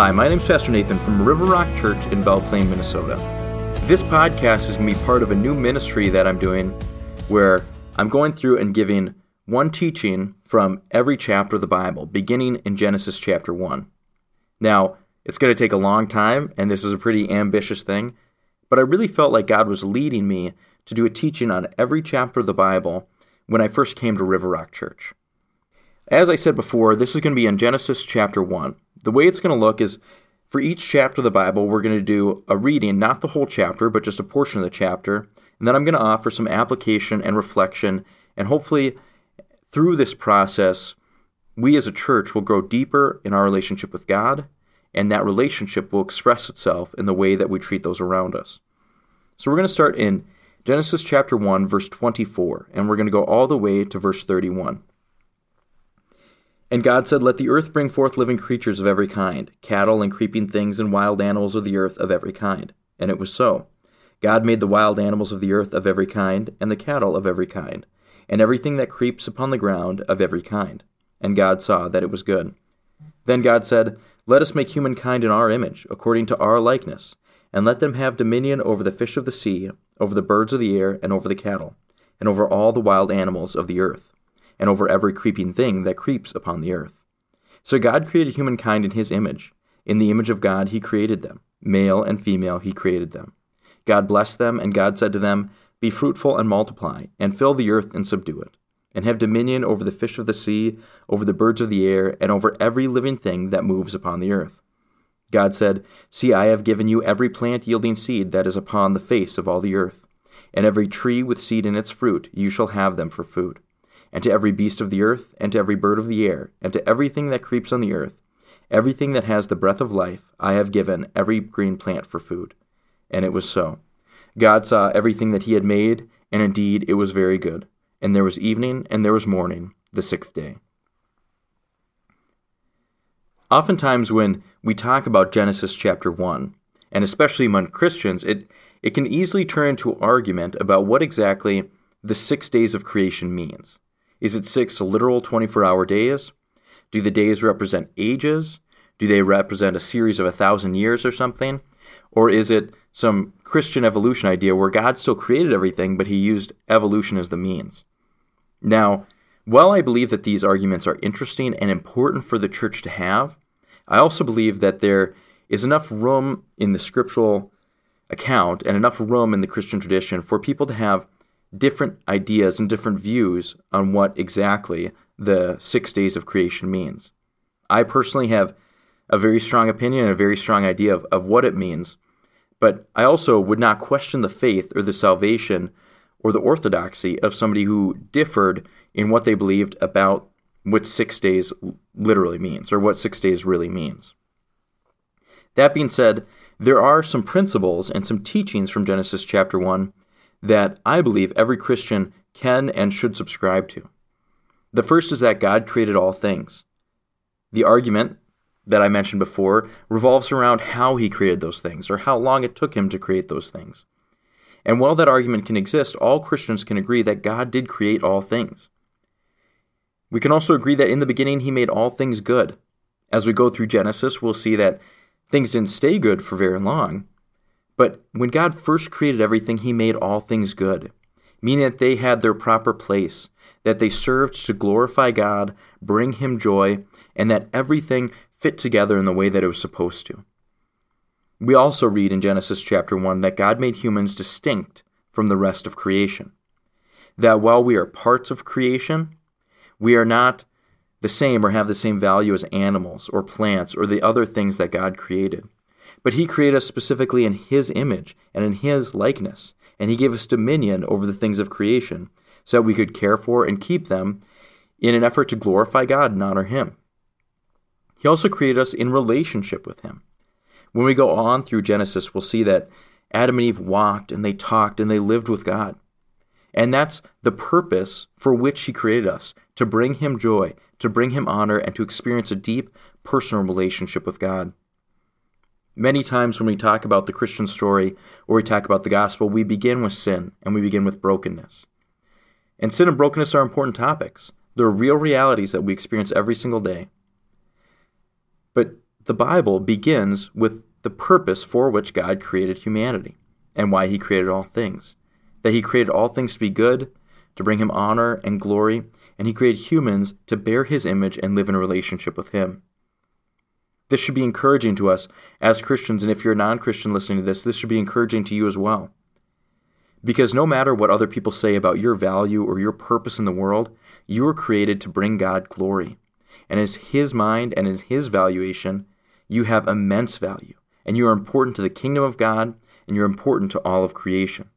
Hi, my name is Pastor Nathan from River Rock Church in Belle Plaine, Minnesota. This podcast is going to be part of a new ministry that I'm doing where I'm going through and giving one teaching from every chapter of the Bible, beginning in Genesis chapter 1. Now, it's going to take a long time, and this is a pretty ambitious thing, but I really felt like God was leading me to do a teaching on every chapter of the Bible when I first came to River Rock Church. As I said before, this is going to be in Genesis chapter 1. The way it's going to look is for each chapter of the Bible, we're going to do a reading, not the whole chapter, but just a portion of the chapter. And then I'm going to offer some application and reflection. And hopefully, through this process, we as a church will grow deeper in our relationship with God, and that relationship will express itself in the way that we treat those around us. So we're going to start in Genesis chapter 1, verse 24, and we're going to go all the way to verse 31. And God said, Let the earth bring forth living creatures of every kind, cattle and creeping things and wild animals of the earth of every kind. And it was so. God made the wild animals of the earth of every kind, and the cattle of every kind, and everything that creeps upon the ground of every kind. And God saw that it was good. Then God said, Let us make humankind in our image, according to our likeness, and let them have dominion over the fish of the sea, over the birds of the air, and over the cattle, and over all the wild animals of the earth and over every creeping thing that creeps upon the earth. So God created humankind in his image. In the image of God he created them. Male and female he created them. God blessed them, and God said to them, Be fruitful and multiply, and fill the earth and subdue it, and have dominion over the fish of the sea, over the birds of the air, and over every living thing that moves upon the earth. God said, See, I have given you every plant yielding seed that is upon the face of all the earth, and every tree with seed in its fruit, you shall have them for food and to every beast of the earth, and to every bird of the air, and to everything that creeps on the earth, everything that has the breath of life, I have given every green plant for food. And it was so. God saw everything that he had made, and indeed it was very good. And there was evening, and there was morning, the sixth day. Oftentimes, when we talk about Genesis chapter 1, and especially among Christians, it, it can easily turn into argument about what exactly the six days of creation means. Is it six literal 24 hour days? Do the days represent ages? Do they represent a series of a thousand years or something? Or is it some Christian evolution idea where God still created everything, but he used evolution as the means? Now, while I believe that these arguments are interesting and important for the church to have, I also believe that there is enough room in the scriptural account and enough room in the Christian tradition for people to have different ideas and different views on what exactly the six days of creation means. I personally have a very strong opinion and a very strong idea of, of what it means, but I also would not question the faith or the salvation or the orthodoxy of somebody who differed in what they believed about what six days literally means or what six days really means. That being said, there are some principles and some teachings from Genesis chapter 1 that I believe every Christian can and should subscribe to. The first is that God created all things. The argument that I mentioned before revolves around how he created those things or how long it took him to create those things. And while that argument can exist, all Christians can agree that God did create all things. We can also agree that in the beginning he made all things good. As we go through Genesis, we'll see that things didn't stay good for very long, but when God first created everything, He made all things good, meaning that they had their proper place, that they served to glorify God, bring Him joy, and that everything fit together in the way that it was supposed to. We also read in Genesis chapter 1 that God made humans distinct from the rest of creation. That while we are parts of creation, we are not the same or have the same value as animals or plants or the other things that God created. But he created us specifically in his image and in his likeness, and he gave us dominion over the things of creation, so that we could care for and keep them in an effort to glorify God and honor him. He also created us in relationship with him. When we go on through Genesis, we'll see that Adam and Eve walked and they talked and they lived with God. And that's the purpose for which He created us to bring Him joy, to bring Him honor, and to experience a deep personal relationship with God. Many times when we talk about the Christian story or we talk about the gospel, we begin with sin and we begin with brokenness. And sin and brokenness are important topics. They're real realities that we experience every single day. But the Bible begins with the purpose for which God created humanity and why he created all things. That he created all things to be good, to bring him honor and glory, and he created humans to bear his image and live in relationship with him. This should be encouraging to us as Christians, and if you're a non Christian listening to this, this should be encouraging to you as well. Because no matter what other people say about your value or your purpose in the world, you were created to bring God glory. And as His mind and in His valuation, you have immense value. And you are important to the kingdom of God, and you're important to all of creation.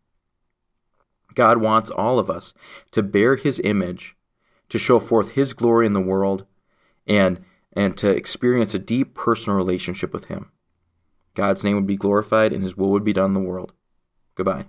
God wants all of us to bear His image, to show forth His glory in the world, and, and to experience a deep personal relationship with Him. God's name would be glorified and His will would be done in the world. Goodbye.